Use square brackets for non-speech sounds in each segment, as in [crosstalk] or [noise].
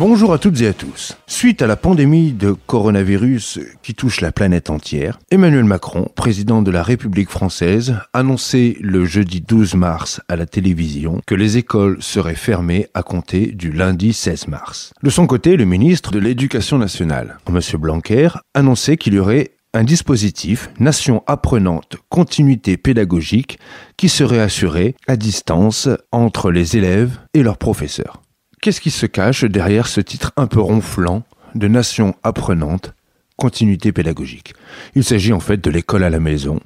Bonjour à toutes et à tous. Suite à la pandémie de coronavirus qui touche la planète entière, Emmanuel Macron, président de la République française, annonçait le jeudi 12 mars à la télévision que les écoles seraient fermées à compter du lundi 16 mars. De son côté, le ministre de l'Éducation nationale, M. Blanquer, annonçait qu'il y aurait un dispositif Nation apprenante continuité pédagogique qui serait assuré à distance entre les élèves et leurs professeurs. Qu'est-ce qui se cache derrière ce titre un peu ronflant de Nation apprenante, continuité pédagogique? Il s'agit en fait de l'école à la maison,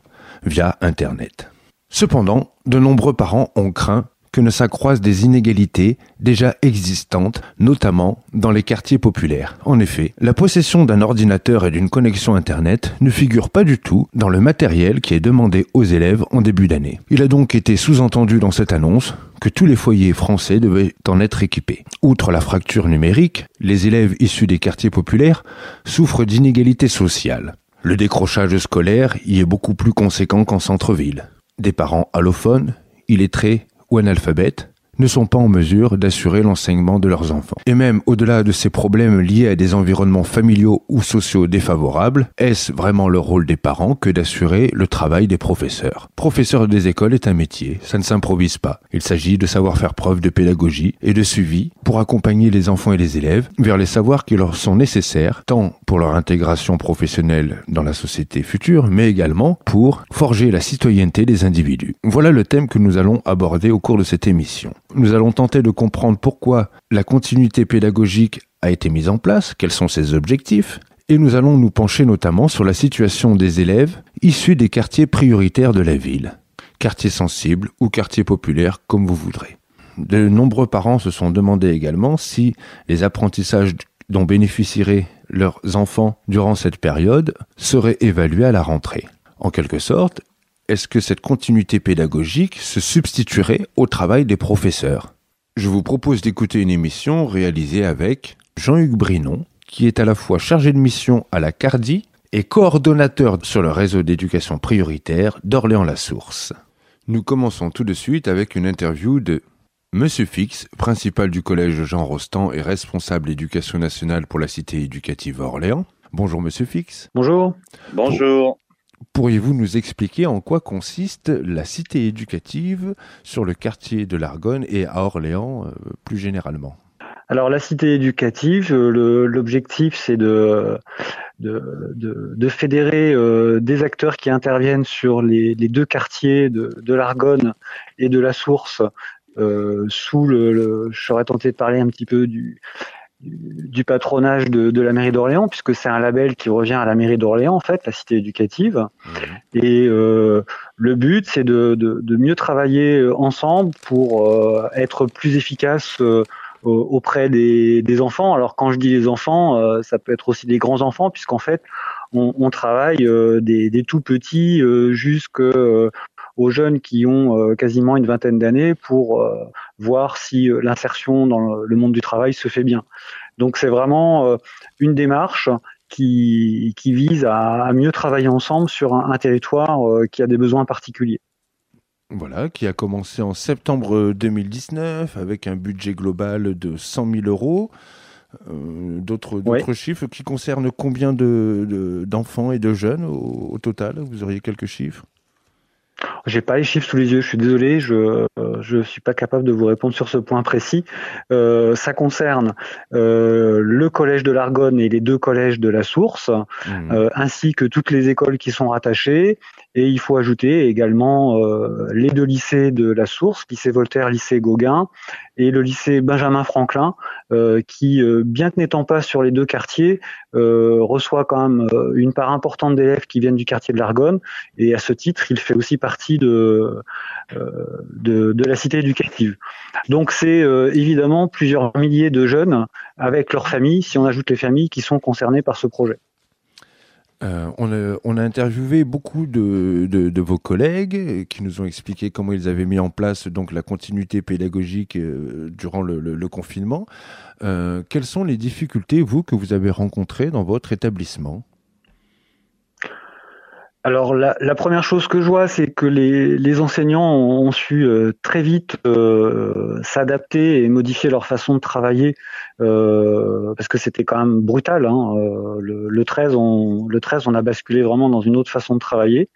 via Internet. Cependant, de nombreux parents ont craint que ne s'accroissent des inégalités déjà existantes, notamment dans les quartiers populaires. En effet, la possession d'un ordinateur et d'une connexion Internet ne figure pas du tout dans le matériel qui est demandé aux élèves en début d'année. Il a donc été sous-entendu dans cette annonce que tous les foyers français devaient en être équipés. Outre la fracture numérique, les élèves issus des quartiers populaires souffrent d'inégalités sociales. Le décrochage scolaire y est beaucoup plus conséquent qu'en centre-ville. Des parents allophones, illettrés ou analphabètes ne sont pas en mesure d'assurer l'enseignement de leurs enfants. Et même au-delà de ces problèmes liés à des environnements familiaux ou sociaux défavorables, est-ce vraiment le rôle des parents que d'assurer le travail des professeurs? Professeur des écoles est un métier, ça ne s'improvise pas. Il s'agit de savoir faire preuve de pédagogie et de suivi pour accompagner les enfants et les élèves vers les savoirs qui leur sont nécessaires, tant pour leur intégration professionnelle dans la société future, mais également pour forger la citoyenneté des individus. Voilà le thème que nous allons aborder au cours de cette émission. Nous allons tenter de comprendre pourquoi la continuité pédagogique a été mise en place, quels sont ses objectifs, et nous allons nous pencher notamment sur la situation des élèves issus des quartiers prioritaires de la ville, quartiers sensibles ou quartiers populaires comme vous voudrez. De nombreux parents se sont demandé également si les apprentissages dont bénéficieraient leurs enfants durant cette période seraient évalués à la rentrée. En quelque sorte, est-ce que cette continuité pédagogique se substituerait au travail des professeurs? Je vous propose d'écouter une émission réalisée avec Jean-Hugues Brinon, qui est à la fois chargé de mission à la CARDI et coordonnateur sur le réseau d'éducation prioritaire d'Orléans-la-Source. Nous commençons tout de suite avec une interview de Monsieur Fix, principal du collège Jean Rostand et responsable éducation nationale pour la cité éducative Orléans. Bonjour Monsieur Fix. Bonjour. Bonjour. Pourriez-vous nous expliquer en quoi consiste la cité éducative sur le quartier de l'Argonne et à Orléans euh, plus généralement? Alors la cité éducative, euh, l'objectif c'est de, fédérer euh, des acteurs qui interviennent sur les, deux quartiers de, l'Argonne et de la Source sous le, le, je serais tenté de parler un petit peu du, du patronage de, la mairie d'Orléans, puisque c'est un label qui revient à la mairie d'Orléans, en fait, la cité éducative. Mmh. Et euh, le but, c'est de, mieux travailler euh, ensemble pour euh, être plus efficace auprès des, enfants. Alors quand je dis les enfants, ça peut être aussi des grands enfants, puisqu'en fait, on, travaille des, des, tout petits jusqu'aux jeunes qui ont quasiment une vingtaine d'années pour voir si euh, l'insertion dans le monde du travail se fait bien. Donc c'est vraiment euh, une démarche qui, qui vise à, mieux travailler ensemble sur un, territoire euh, qui a des besoins particuliers. Voilà, qui a commencé en septembre 2019 avec un budget global de 100 000 euros. D'autres chiffres qui concernent combien d'enfants de, et de jeunes au total? Vous auriez quelques chiffres? J'ai pas les chiffres sous les yeux, je suis désolé, je je suis pas capable de vous répondre sur ce point précis. Euh, ça concerne euh, le collège de l'Argonne et les deux collèges de la Source, mmh. euh, ainsi que toutes les écoles qui sont rattachées. Et il faut ajouter également euh, les deux lycées de la Source, lycée Voltaire, lycée Gauguin, et le lycée Benjamin Franklin, euh, qui, euh, bien que n'étant pas sur les deux quartiers, reçoit quand même une part importante d'élèves qui viennent du quartier de l'Argonne. Et à ce titre, il fait aussi partie de, de, de la cité éducative. Donc c'est évidemment plusieurs milliers de jeunes avec leurs familles si on ajoute les familles qui sont concernées par ce projet. Euh, on, a, interviewé beaucoup de, vos collègues qui nous ont expliqué comment ils avaient mis en place donc la continuité pédagogique euh, durant le confinement. Euh, quelles sont les difficultés, vous, que vous avez rencontrées dans votre établissement? Alors la, la, première chose que je vois, c'est que les, les, enseignants ont, su euh, très vite euh, s'adapter et modifier leur façon de travailler euh, parce que c'était quand même brutal. Hein. Euh, le, le, 13, on, le 13, on a basculé vraiment dans une autre façon de travailler.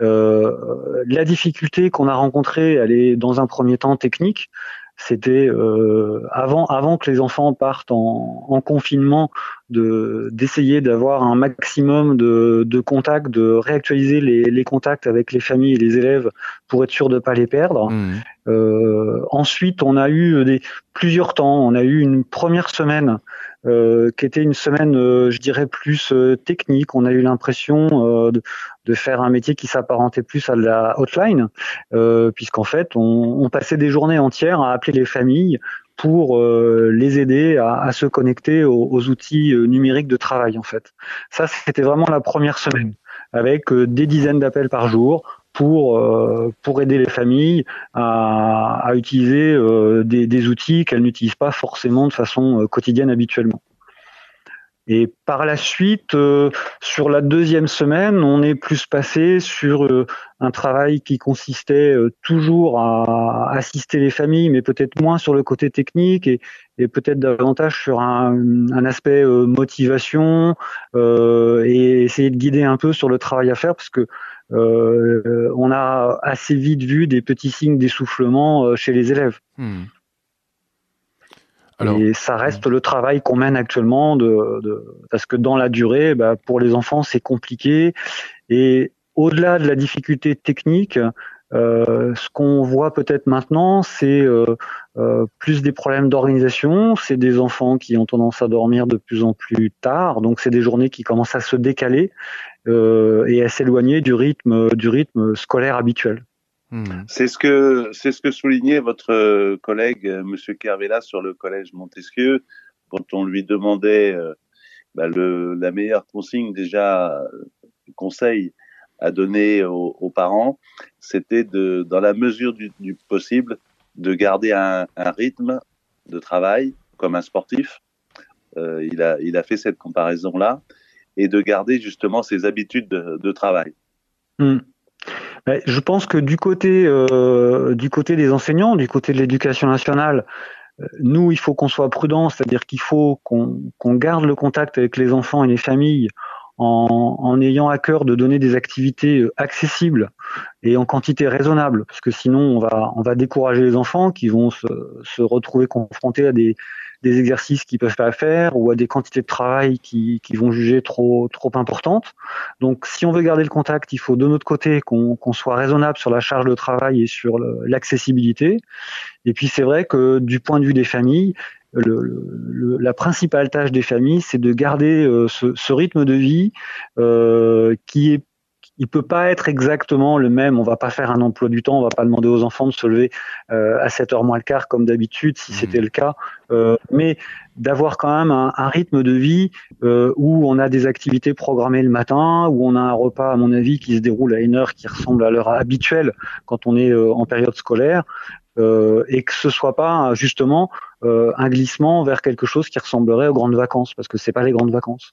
Euh, la difficulté qu'on a rencontrée, elle est dans un premier temps technique c'était euh, avant avant que les enfants partent en, en confinement de d'essayer d'avoir un maximum de, de contacts, de réactualiser les, les, contacts avec les familles et les élèves pour être sûr de pas les perdre. Mmh. Euh, ensuite, on a eu des plusieurs temps. On a eu une première semaine euh, qui était une semaine, euh, je dirais, plus euh, technique. On a eu l'impression de, de, faire un métier qui s'apparentait plus à la hotline, puisqu'en fait, on, on, passait des journées entières à appeler les familles pour les aider à, à se connecter aux, aux, outils numériques de travail, en fait. Ça, c'était vraiment la première semaine, avec des dizaines d'appels par jour, pour pour aider les familles à, à utiliser euh, des, des, outils qu'elles n'utilisent pas forcément de façon quotidienne habituellement. Et par la suite, euh, sur la deuxième semaine, on est plus passé sur euh, un travail qui consistait euh, toujours à assister les familles, mais peut-être moins sur le côté technique et, et peut-être davantage sur un, un aspect motivation et essayer de guider un peu sur le travail à faire, parce que on a assez vite vu des petits signes d'essoufflement chez les élèves. Hmm. Alors, et ça reste le travail qu'on mène actuellement, de, de, parce que dans la durée, bah, pour les enfants, c'est compliqué. Et au-delà de la difficulté technique, euh, ce qu'on voit peut-être maintenant, c'est euh, euh, plus des problèmes d'organisation. C'est des enfants qui ont tendance à dormir de plus en plus tard, donc c'est des journées qui commencent à se décaler euh, et à s'éloigner du rythme du rythme scolaire habituel. Hmm. C'est ce que c'est ce que soulignait votre euh, collègue euh, Monsieur Kervella sur le collège Montesquieu quand on lui demandait euh, bah, le, la meilleure consigne déjà conseil à donner aux, aux parents, c'était de dans la mesure du, du possible de garder un, un, rythme de travail comme un sportif. Euh, il a il a fait cette comparaison là et de garder justement ses habitudes de, travail. Hmm. Je pense que du côté euh, du côté des enseignants, du côté de l'éducation nationale, euh, nous, il faut qu'on soit prudent, c'est-à-dire qu'il faut qu'on garde le contact avec les enfants et les familles en, en, ayant à cœur de donner des activités euh, accessibles et en quantité raisonnable, parce que sinon on va on va décourager les enfants qui vont se, se retrouver confrontés à des des exercices qu'ils peuvent pas faire ou à des quantités de travail qui, qui vont juger trop trop importantes. Donc, si on veut garder le contact, il faut de notre côté qu'on soit raisonnable sur la charge de travail et sur l'accessibilité. Et puis, c'est vrai que du point de vue des familles, le, le, la principale tâche des familles, c'est de garder euh, ce, ce, rythme de vie euh, qui est il peut pas être exactement le même. On va pas faire un emploi du temps. On va pas demander aux enfants de se lever euh, à 7 heures moins le quart comme d'habitude, si mmh. c'était le cas. Euh, mais d'avoir quand même un, un, rythme de vie euh, où on a des activités programmées le matin, où on a un repas, à mon avis, qui se déroule à une heure qui ressemble à l'heure habituelle quand on est euh, en période scolaire, euh, et que ce soit pas justement euh, un glissement vers quelque chose qui ressemblerait aux grandes vacances, parce que c'est pas les grandes vacances.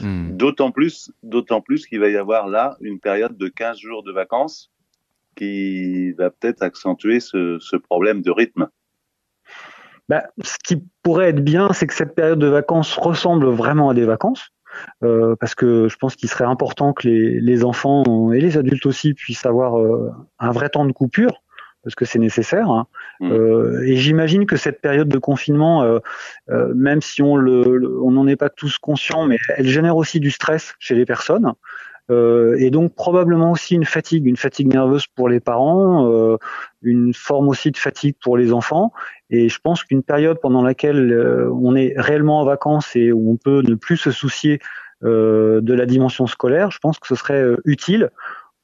Hmm. D'autant plus, d'autant plus qu'il va y avoir là une période de 15 jours de vacances qui va peut-être accentuer ce, ce, problème de rythme. Bah, ce qui pourrait être bien, c'est que cette période de vacances ressemble vraiment à des vacances. Euh, parce que je pense qu'il serait important que les, les, enfants et les adultes aussi puissent avoir euh, un vrai temps de coupure parce que c'est nécessaire. Hein. Mmh. Euh, et j'imagine que cette période de confinement, euh, euh, même si on le, le on n'en est pas tous conscients, mais elle génère aussi du stress chez les personnes. Euh, et donc probablement aussi une fatigue, une fatigue nerveuse pour les parents, euh, une forme aussi de fatigue pour les enfants. Et je pense qu'une période pendant laquelle on est réellement en vacances et où on peut ne plus se soucier de la dimension scolaire, je pense que ce serait utile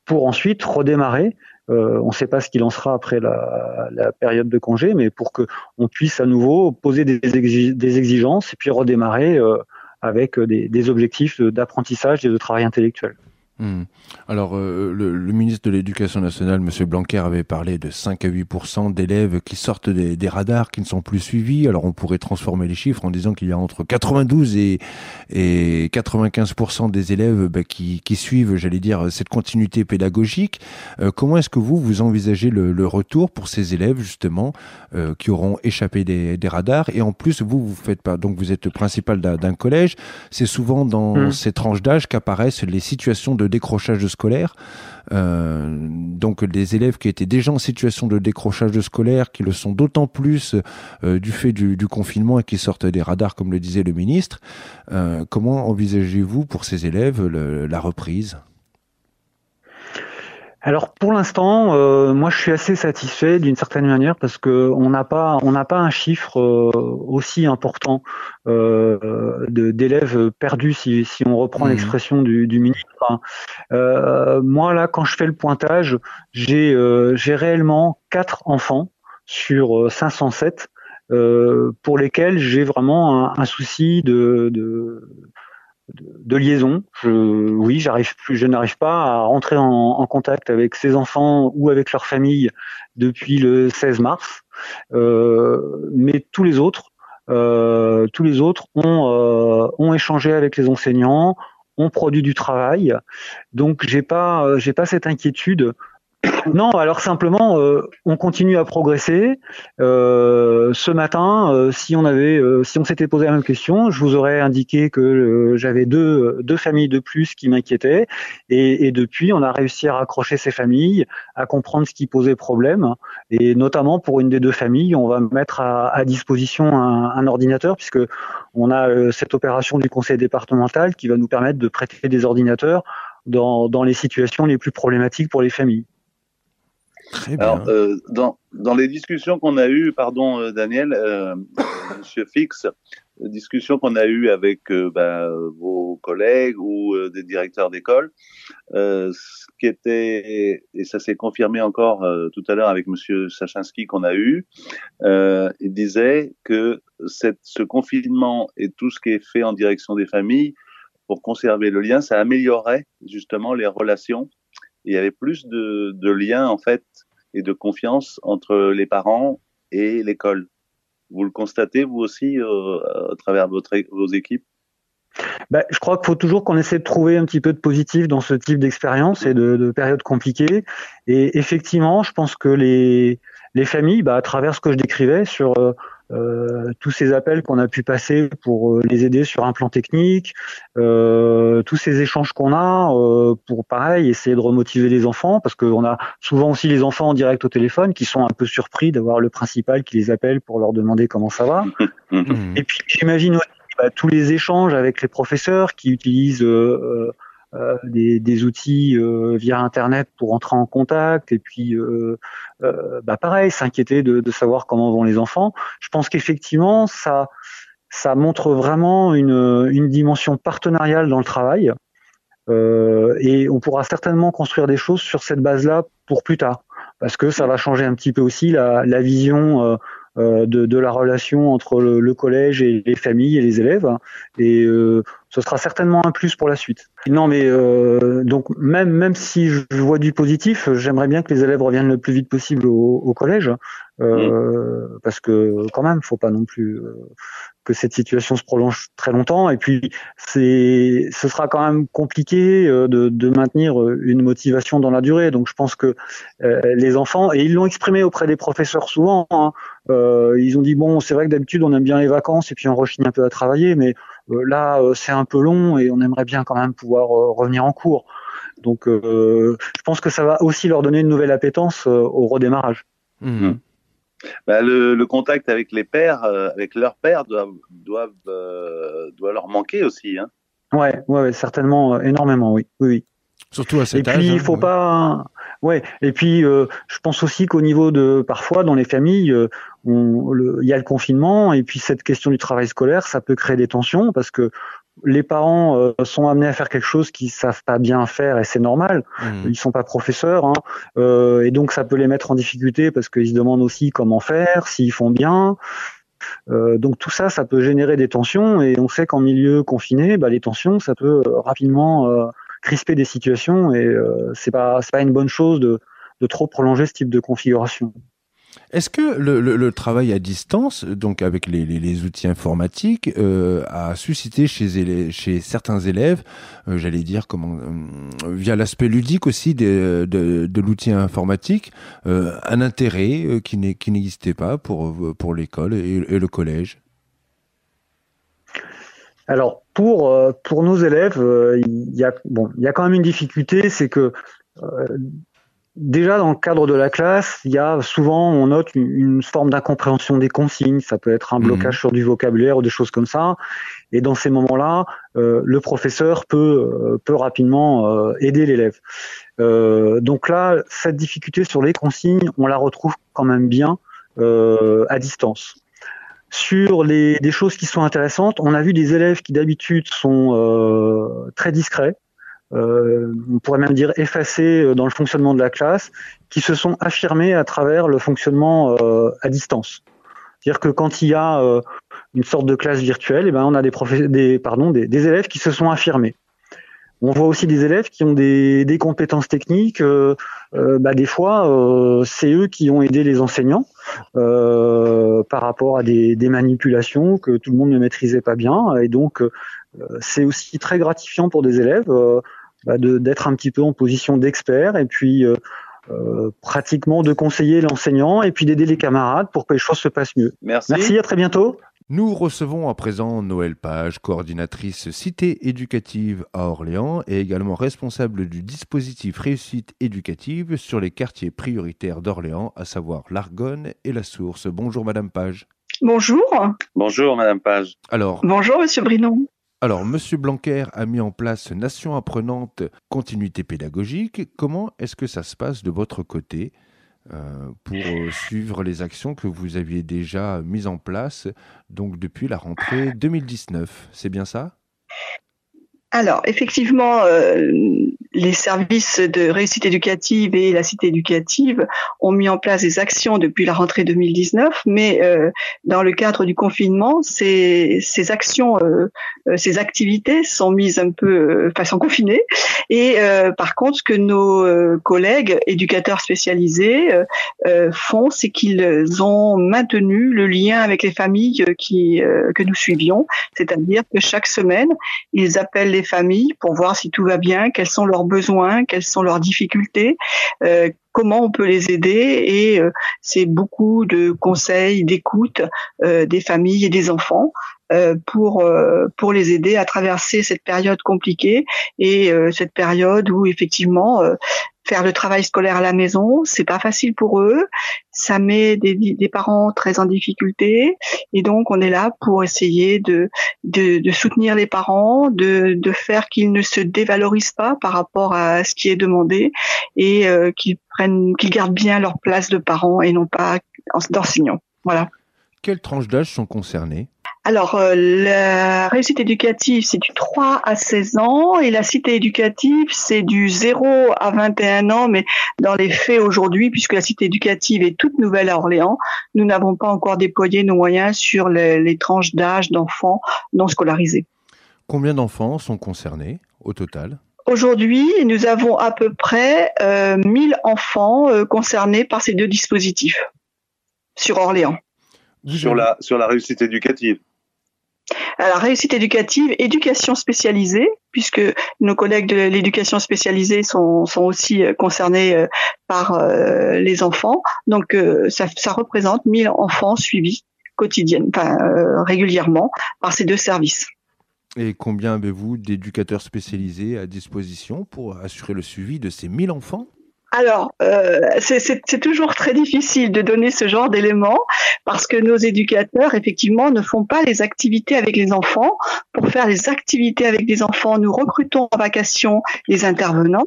pour ensuite redémarrer on ne sait pas ce qu'il en sera après la, période de congé, mais pour que on puisse à nouveau poser des, exigences et puis redémarrer avec des, des objectifs d'apprentissage et de travail intellectuel. Hmm. Alors, euh, le, ministre de l'Éducation nationale, M. Blanquer, avait parlé de 5 à 8% d'élèves qui sortent des, radars, qui ne sont plus suivis. Alors, on pourrait transformer les chiffres en disant qu'il y a entre 92 et, et 95 des élèves bah, qui, suivent, j'allais dire, cette continuité pédagogique. Euh, comment est-ce que vous, vous envisagez le, retour pour ces élèves, justement, euh, qui auront échappé des, radars? Et en plus, vous, vous faites pas, donc vous êtes principal d'un collège. C'est souvent dans hmm. ces tranches d'âge qu'apparaissent les situations de décrochage de scolaire. Euh, donc des élèves qui étaient déjà en situation de décrochage scolaire, qui le sont d'autant plus euh, du fait du, confinement et qui sortent des radars, comme le disait le ministre. Euh, comment envisagez-vous pour ces élèves la reprise? Alors pour l'instant, euh, moi je suis assez satisfait d'une certaine manière parce que on n'a pas on n'a pas un chiffre euh, aussi important euh, d'élèves perdus si, si on reprend mmh. l'expression du, du, ministre. Hein. moi là, quand je fais le pointage, j'ai j'ai réellement quatre enfants sur 507 pour lesquels j'ai vraiment un, un souci de, de de, liaison. Je, oui, j'arrive plus, je n'arrive pas à rentrer en, contact avec ces enfants ou avec leur famille depuis le 16 mars. Euh, mais tous les autres, euh, tous les autres ont, euh, ont échangé avec les enseignants, ont produit du travail. Donc j'ai pas, j'ai pas cette inquiétude [coughs] non, alors simplement, euh, on continue à progresser. Euh, ce matin, euh, si on avait, si on s'était posé la même question, je vous aurais indiqué que j'avais deux, familles de plus qui m'inquiétaient, et, depuis, on a réussi à raccrocher ces familles, à comprendre ce qui posait problème, et notamment pour une des deux familles, on va mettre à, disposition un, ordinateur, puisque on a cette opération du conseil départemental qui va nous permettre de prêter des ordinateurs dans les situations les plus problématiques pour les familles. Alors, euh, dans, dans les discussions qu'on a eues, pardon euh, Daniel, euh, [coughs] Monsieur Fix, discussions qu'on a eues avec euh, bah, vos collègues ou euh, des directeurs d'école, ce qui était, et ça s'est confirmé encore tout à l'heure avec Monsieur Sachinski qu'on a eu, il disait que cette, ce confinement et tout ce qui est fait en direction des familles pour conserver le lien, ça améliorerait justement les relations il y avait plus de, liens en fait et de confiance entre les parents et l'école. Vous le constatez vous aussi euh, à travers vos équipes? Bah, je crois qu'il faut toujours qu'on essaie de trouver un petit peu de positif dans ce type d'expérience et de, de périodes compliquées. Et effectivement, je pense que les, les familles, bah, à travers ce que je décrivais sur euh, tous ces appels qu'on a pu passer pour euh, les aider sur un plan technique, euh, tous ces échanges qu'on a pour pareil essayer de remotiver les enfants parce qu'on a souvent aussi les enfants en direct au téléphone qui sont un peu surpris d'avoir le principal qui les appelle pour leur demander comment ça va. [laughs] Et puis j'imagine aussi bah, tous les échanges avec les professeurs qui utilisent euh, des, des, outils euh, via Internet pour entrer en contact et puis euh, bah pareil, s'inquiéter de, de, savoir comment vont les enfants. Je pense qu'effectivement, ça, ça montre vraiment une, une dimension partenariale dans le travail. Euh, et on pourra certainement construire des choses sur cette base-là pour plus tard, parce que ça va changer un petit peu aussi la, la vision euh, euh, de, de, la relation entre le, le, collège et les familles et les élèves. Et euh, ce sera certainement un plus pour la suite. Non, mais euh, donc même même si je vois du positif, j'aimerais bien que les élèves reviennent le plus vite possible au, au collège, euh, mmh. parce que quand même, faut pas non plus euh, que cette situation se prolonge très longtemps. Et puis, c'est, ce sera quand même compliqué euh, de, de, maintenir euh, une motivation dans la durée. Donc, je pense que euh, les enfants, et ils l'ont exprimé auprès des professeurs souvent, hein, euh, ils ont dit bon, c'est vrai que d'habitude on aime bien les vacances et puis on rechigne un peu à travailler, mais là c'est un peu long et on aimerait bien quand même pouvoir revenir en cours. Donc, je pense que ça va aussi leur donner une nouvelle appétence au redémarrage. Mmh. Bah, le, le, contact avec les pères, euh, avec leurs pères, doivent, doivent, euh, doit leur manquer aussi. Hein. Ouais, ouais, certainement, euh, énormément, oui, oui, oui. Surtout à cet âge. Et puis, il faut pas. Ouais. Et puis, euh, je pense aussi qu'au niveau de, parfois, dans les familles, il y a le confinement et puis cette question du travail scolaire, ça peut créer des tensions parce que les parents euh, sont amenés à faire quelque chose qu'ils savent pas bien faire et c'est normal. Mmh. Ils sont pas professeurs hein. Euh, et donc ça peut les mettre en difficulté parce qu'ils se demandent aussi comment faire, s'ils font bien. Euh, donc tout ça, ça peut générer des tensions et on sait qu'en milieu confiné, bah, les tensions, ça peut rapidement euh, crisper des situations et euh, c'est pas c'est pas une bonne chose de de trop prolonger ce type de configuration. Est-ce que le, travail à distance, donc avec les, outils informatiques, euh, a suscité chez, certains élèves, euh, j'allais dire comment, euh, via l'aspect ludique aussi de, l'outil informatique, un intérêt qui n'existait pas pour, l'école et, le collège? Alors pour nos élèves, bon, il y a quand même une difficulté, c'est que déjà dans le cadre de la classe, il y a souvent on note une, une forme d'incompréhension des consignes. Ça peut être un Mhm. blocage sur du vocabulaire ou des choses comme ça. Et dans ces moments-là, euh, le professeur peut euh, peut rapidement euh, aider l'élève. Euh, donc là, cette difficulté sur les consignes, on la retrouve quand même bien euh, à distance. Sur les des choses qui sont intéressantes, on a vu des élèves qui d'habitude sont euh, très discrets, euh, on pourrait même dire effacés euh, dans le fonctionnement de la classe, qui se sont affirmés à travers le fonctionnement euh, à distance. C'est-à-dire que quand il y a euh, une sorte de classe virtuelle, eh ben on a des, des, pardon, des, élèves qui se sont affirmés. On voit aussi des élèves qui ont des, des compétences techniques. euh, euh, bah, des fois, c'est eux qui ont aidé les enseignants par rapport à des, des manipulations que tout le monde ne maîtrisait pas bien. Et donc, c'est aussi très gratifiant pour des élèves euh, bah, de- d'être un petit peu en position d'expert et puis euh, euh, pratiquement de conseiller l'enseignant et puis d'aider les camarades pour que les choses se passent mieux. Merci. Merci, à très bientôt. Nous recevons à présent Noël Page, coordinatrice Cité éducative à Orléans et également responsable du dispositif Réussite éducative sur les quartiers prioritaires d'Orléans, à savoir l'Argonne et la Source. Bonjour Madame Page. Bonjour. Bonjour, Madame Page. Alors, Bonjour, Monsieur Brinon. Alors Monsieur Blanquer a mis en place Nation apprenante continuité pédagogique. Comment est-ce que ça se passe de votre côté euh, pour euh, suivre les actions que vous aviez déjà mises en place donc depuis la rentrée 2019 C'est bien ça? Alors, effectivement, euh, les services de réussite éducative et la cité éducative ont mis en place des actions depuis la rentrée 2019, mais euh, dans le cadre du confinement, ces, ces actions, euh, euh, ces activités sont mises un peu, euh, enfin, sont confinées. Et euh, par contre, ce que nos euh, collègues éducateurs spécialisés euh, euh, font, c'est qu'ils ont maintenu le lien avec les familles euh, qui, euh, que nous suivions, c'est-à-dire que chaque semaine, ils appellent les familles pour voir si tout va bien, quels sont leurs besoins, quelles sont leurs difficultés, euh, comment on peut les aider. Et euh, c'est beaucoup de conseils, d'écoute euh, des familles et des enfants pour pour les aider à traverser cette période compliquée et cette période où effectivement faire le travail scolaire à la maison, c'est pas facile pour eux. Ça met des, des parents très en difficulté et donc on est là pour essayer de de, de soutenir les parents, de, de faire qu'ils ne se dévalorisent pas par rapport à ce qui est demandé et euh, qu'ils prennent, qu'ils gardent bien leur place de parents et non pas d'enseignants. Voilà. Quelles tranches d'âge sont concernées? Alors, euh, la réussite éducative, c'est du 3 à 16 ans et la cité éducative, c'est du 0 à 21 ans, mais dans les faits aujourd'hui, puisque la cité éducative est toute nouvelle à Orléans, nous n'avons pas encore déployé nos moyens sur les, les tranches d'âge d'enfants non scolarisés. Combien d'enfants sont concernés au total? Aujourd'hui, nous avons à peu près euh, 1000 enfants euh, concernés par ces deux dispositifs sur Orléans. La, sur la réussite éducative. Alors, réussite éducative, éducation spécialisée, puisque nos collègues de l'éducation spécialisée sont, aussi euh, concernés euh, par euh, les enfants. Donc, ça, ça représente 1000 enfants suivis quotidiennement, régulièrement par ces deux services. Et combien avez-vous d'éducateurs spécialisés à disposition pour assurer le suivi de ces 1000 enfants? Alors, euh, c'est- toujours très difficile de donner ce genre d'éléments parce que nos éducateurs, effectivement, ne font pas les activités avec les enfants. Pour faire les activités avec les enfants, nous recrutons en vacation les intervenants,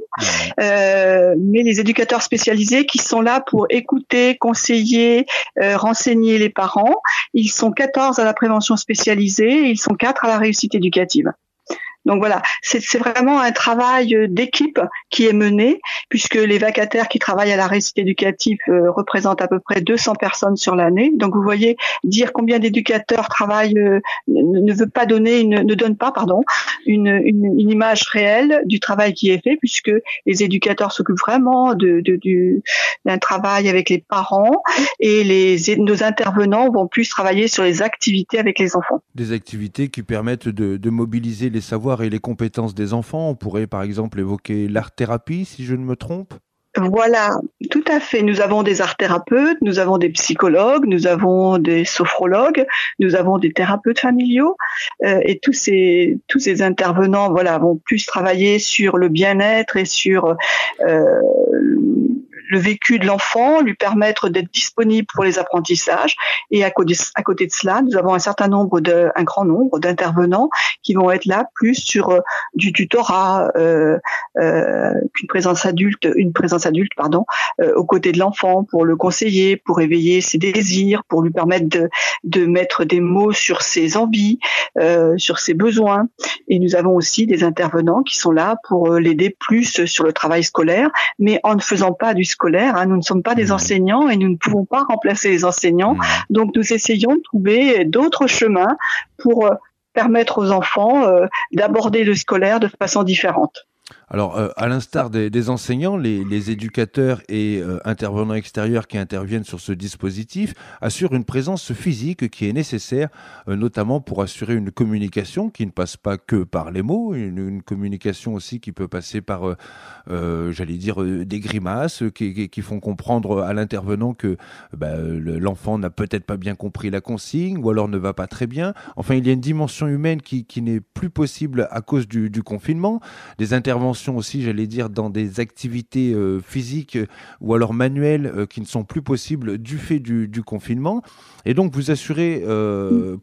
Euh, mais les éducateurs spécialisés qui sont là pour écouter, conseiller, euh, renseigner les parents, ils sont 14 à la prévention spécialisée et ils sont 4 à la réussite éducative. Donc voilà, c'est vraiment un travail euh, d'équipe qui est mené, puisque les vacataires qui travaillent à la réussite éducative euh, représentent à peu près 200 personnes sur l'année. Donc vous voyez, dire combien d'éducateurs travaillent euh, ne veut pas donner, une, ne donne pas, pardon, une, une, image réelle du travail qui est fait, puisque les éducateurs s'occupent vraiment de, du, d'un travail avec les parents et les, nos intervenants vont plus travailler sur les activités avec les enfants. Des activités qui permettent de mobiliser les savoirs et les compétences des enfants. On pourrait par exemple évoquer l'art-thérapie, si je ne me trompe. Voilà, tout à fait. Nous avons des art thérapeutes, nous avons des psychologues, nous avons des sophrologues, nous avons des thérapeutes familiaux euh, et tous ces tous ces intervenants, voilà, vont plus travailler sur le bien-être et sur euh, le vécu de l'enfant, lui permettre d'être disponible pour les apprentissages. Et à côté, à côté de cela, nous avons un certain nombre de, un grand nombre d'intervenants qui vont être là plus sur euh, du tutorat euh, euh, qu'une présence adulte, une présence adulte, pardon, euh, aux côtés de l'enfant pour le conseiller, pour éveiller ses désirs, pour lui permettre de, de mettre des mots sur ses envies, euh, sur ses besoins. Et nous avons aussi des intervenants qui sont là pour l'aider plus sur le travail scolaire, mais en ne faisant pas du scolaire. Hein. Nous ne sommes pas des mmh. enseignants et nous ne pouvons pas remplacer les enseignants. Mmh. Donc nous essayons de trouver d'autres chemins pour euh, permettre aux enfants euh, d'aborder le scolaire de façon différente. Alors, euh, à l'instar des, enseignants, les, éducateurs et euh, intervenants extérieurs qui interviennent sur ce dispositif assurent une présence physique qui est nécessaire, euh, notamment pour assurer une communication qui ne passe pas que par les mots, une, communication aussi qui peut passer par, j'allais dire, des grimaces qui, font comprendre à l'intervenant que bah, l'enfant n'a peut-être pas bien compris la consigne ou alors ne va pas très bien. Enfin, il y a une dimension humaine qui, n'est plus possible à cause du, du confinement. Des interventions aussi, j'allais dire, dans des activités euh, physiques euh, ou alors manuelles euh, qui ne sont plus possibles du fait du, confinement. Et donc, vous assurez,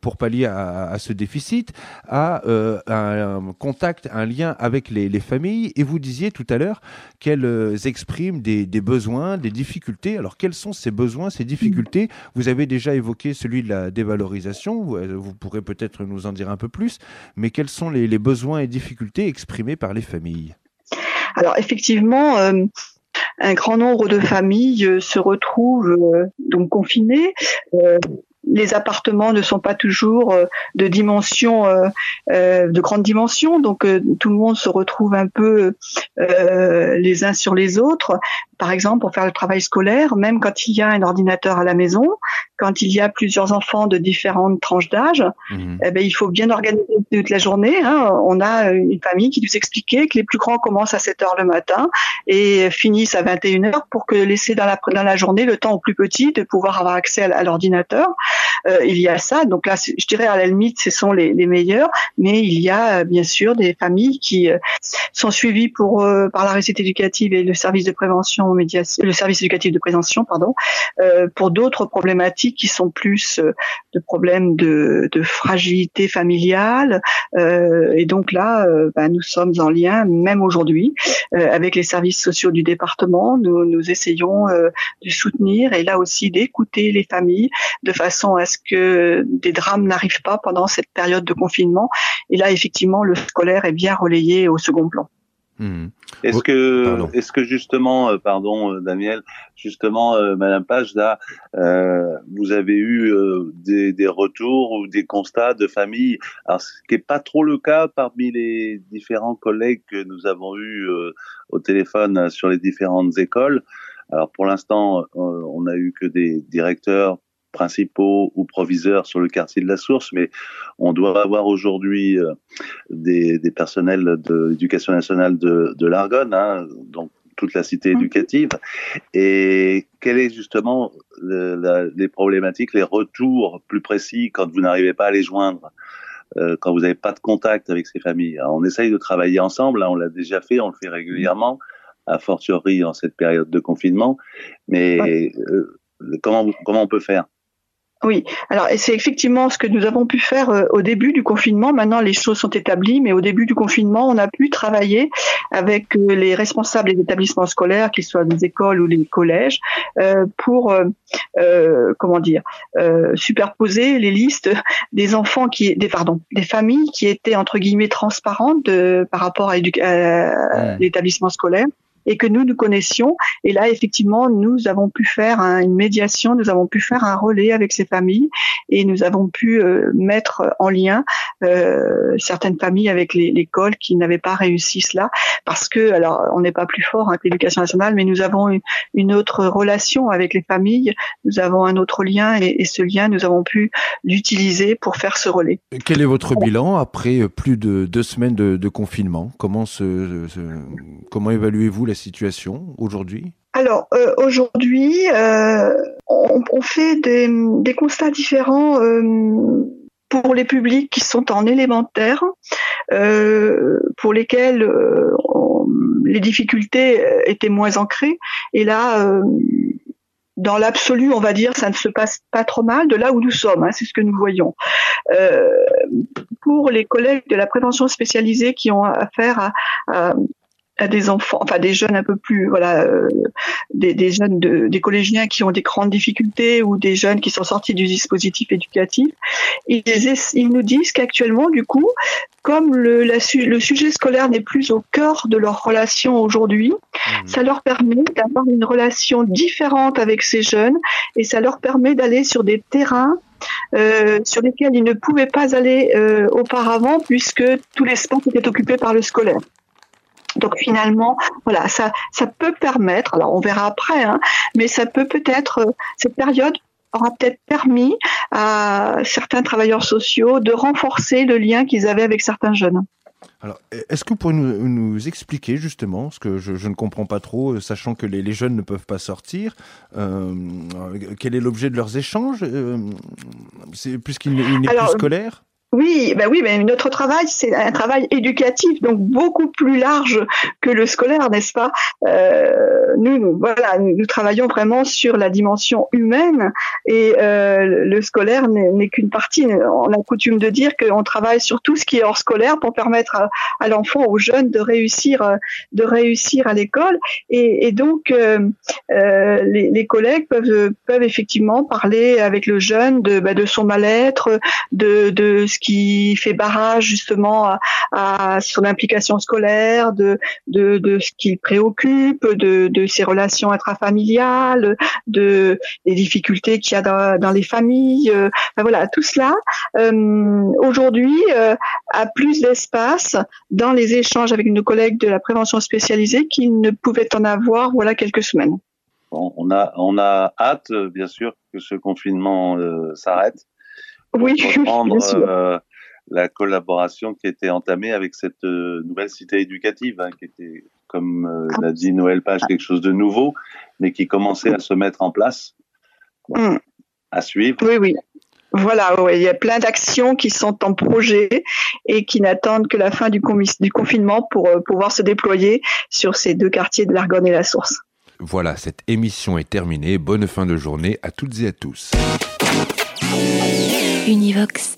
pour pallier à, ce déficit, à un, contact, un lien avec les, familles. Et vous disiez tout à l'heure qu'elles expriment des, besoins, des difficultés. Alors, quels sont ces besoins, ces difficultés? Vous avez déjà évoqué celui de la dévalorisation. Vous, pourrez peut-être nous en dire un peu plus. Mais quels sont les besoins et difficultés exprimés par les familles? Alors effectivement, euh, un grand nombre de familles euh, se retrouvent euh, donc confinées. Les appartements ne sont pas toujours de dimension, de grande dimension, donc tout le monde se retrouve un peu les uns sur les autres par exemple, pour faire le travail scolaire, même quand il y a un ordinateur à la maison, quand il y a plusieurs enfants de différentes tranches d'âge, mhm. eh ben, il faut bien organiser toute la journée. Hein. On a une famille qui nous expliquait que les plus grands commencent à 7 heures le matin et finissent à 21 heures pour que laisser dans la, dans la journée le temps aux plus petits de pouvoir avoir accès à, l'ordinateur. Euh, il y a ça. Donc là, je dirais à la limite, ce sont les, les meilleurs, mais il y a bien sûr des familles qui euh, sont suivies pour, euh, par la réussite éducative et le service de prévention le service éducatif de prévention, pardon, euh, pour d'autres problématiques qui sont plus euh, de problèmes de, fragilité familiale. Euh, et donc là, bah, nous sommes en lien, même aujourd'hui, avec les services sociaux du département. Nous, nous essayons de soutenir et là aussi d'écouter les familles de façon à ce que des drames n'arrivent pas pendant cette période de confinement. Et là, effectivement, le scolaire est bien relayé au second plan. Hmm. Est-ce que, est-ce que justement, euh, pardon, euh, Daniel, justement, euh, Madame Page, là, vous avez eu des, des, retours ou des constats de famille, alors ce qui n'est pas trop le cas parmi les différents collègues que nous avons eus au téléphone sur les différentes écoles. Alors pour l'instant, on n'a eu que des directeurs principaux ou proviseurs sur le quartier de la Source, mais on doit avoir aujourd'hui euh, des, des, personnels de l'éducation nationale de, de l'Argonne, hein, donc toute la cité mhm. éducative. Et quelles est justement les problématiques, les retours plus précis quand vous n'arrivez pas à les joindre euh, quand vous n'avez pas de contact avec ces familles? on essaye de travailler ensemble, hein, on l'a déjà fait, on le fait régulièrement, à fortiori en cette période de confinement, mais euh, comment, comment on peut faire? Oui, alors c'est effectivement ce que nous avons pu faire euh, au début du confinement. Maintenant, les choses sont établies, mais au début du confinement, on a pu travailler avec euh, les responsables des établissements scolaires, qu'ils soient des écoles ou les collèges, euh, pour comment dire superposer les listes des enfants qui, des pardon, des familles qui étaient entre guillemets transparentes par rapport à l'établissement scolaire et que nous nous connaissions. Et là, effectivement, nous avons pu faire une médiation, nous avons pu faire un relais avec ces familles et nous avons pu euh, mettre en lien euh, certaines familles avec l'école qui n'avaient pas réussi cela parce que, alors, on n'est pas plus fort avec l'éducation nationale, mais nous avons une, autre relation avec les familles, nous avons un autre lien et, ce lien, nous avons pu l'utiliser pour faire ce relais. Quel est votre bilan après plus de deux semaines de, confinement? Comment, se, comment évaluez-vous la situation aujourd'hui? Alors euh, aujourd'hui, euh, on, fait des, constats différents euh, pour les publics qui sont en élémentaire, pour lesquels les difficultés étaient moins ancrées. Et là, dans l'absolu, on va dire, ça ne se passe pas trop mal de là où nous sommes. Hein, c'est ce que nous voyons. pour les collègues de la prévention spécialisée qui ont affaire à, à des enfants, enfin des jeunes un peu plus, voilà, euh, des, des, jeunes, de, des collégiens qui ont des grandes difficultés ou des jeunes qui sont sortis du dispositif éducatif. Ils, ils nous disent qu'actuellement, du coup, comme le, la, le sujet scolaire n'est plus au cœur de leur relation aujourd'hui, mmh. ça leur permet d'avoir une relation différente avec ces jeunes et ça leur permet d'aller sur des terrains euh, sur lesquels ils ne pouvaient pas aller euh, auparavant puisque tout l'espace était occupé par le scolaire. Donc finalement, voilà, ça, ça peut permettre, alors on verra après, hein, mais ça peut peut-être, euh, cette période aura peut-être permis à certains travailleurs sociaux de renforcer le lien qu'ils avaient avec certains jeunes. Alors, est-ce que vous pourriez nous, expliquer justement, ce que je, ne comprends pas trop, euh, sachant que les, jeunes ne peuvent pas sortir, euh, quel est l'objet de leurs échanges Puisqu'il n'est plus scolaire? Oui, ben oui, mais notre travail, c'est un travail éducatif, donc beaucoup plus large que le scolaire, n'est-ce pas? Euh, nous, voilà, nous, travaillons vraiment sur la dimension humaine et euh, le scolaire n'est qu'une partie. On a coutume de dire qu'on travaille sur tout ce qui est hors scolaire pour permettre à, l'enfant, aux jeunes, de réussir, de réussir à l'école. Et, donc, euh, les, les, collègues peuvent, peuvent effectivement parler avec le jeune de, ben, de son mal-être, de, de ce qui fait barrage justement à, son implication scolaire, de, ce qui préoccupe, de, ses relations intrafamiliales, de des difficultés qu'il y a dans, les familles. Euh, voilà, tout cela euh, aujourd'hui euh, a plus d'espace dans les échanges avec nos collègues de la prévention spécialisée qu'il ne pouvait en avoir voilà quelques semaines. on a hâte bien sûr que ce confinement s'arrête [laughs] oui, reprendre euh, la collaboration qui était entamée avec cette euh, nouvelle cité éducative, hein, qui était, comme euh, l'a dit Noël Page, quelque chose de nouveau, mais qui commençait à se mettre en place, mm. à suivre. Oui, oui. Voilà, il y a plein d'actions qui sont en projet et qui n'attendent que la fin du, du confinement pour pouvoir se déployer sur ces deux quartiers de l'Argonne et la Source. Voilà, cette émission est terminée. Bonne fin de journée à toutes et à tous. Univox.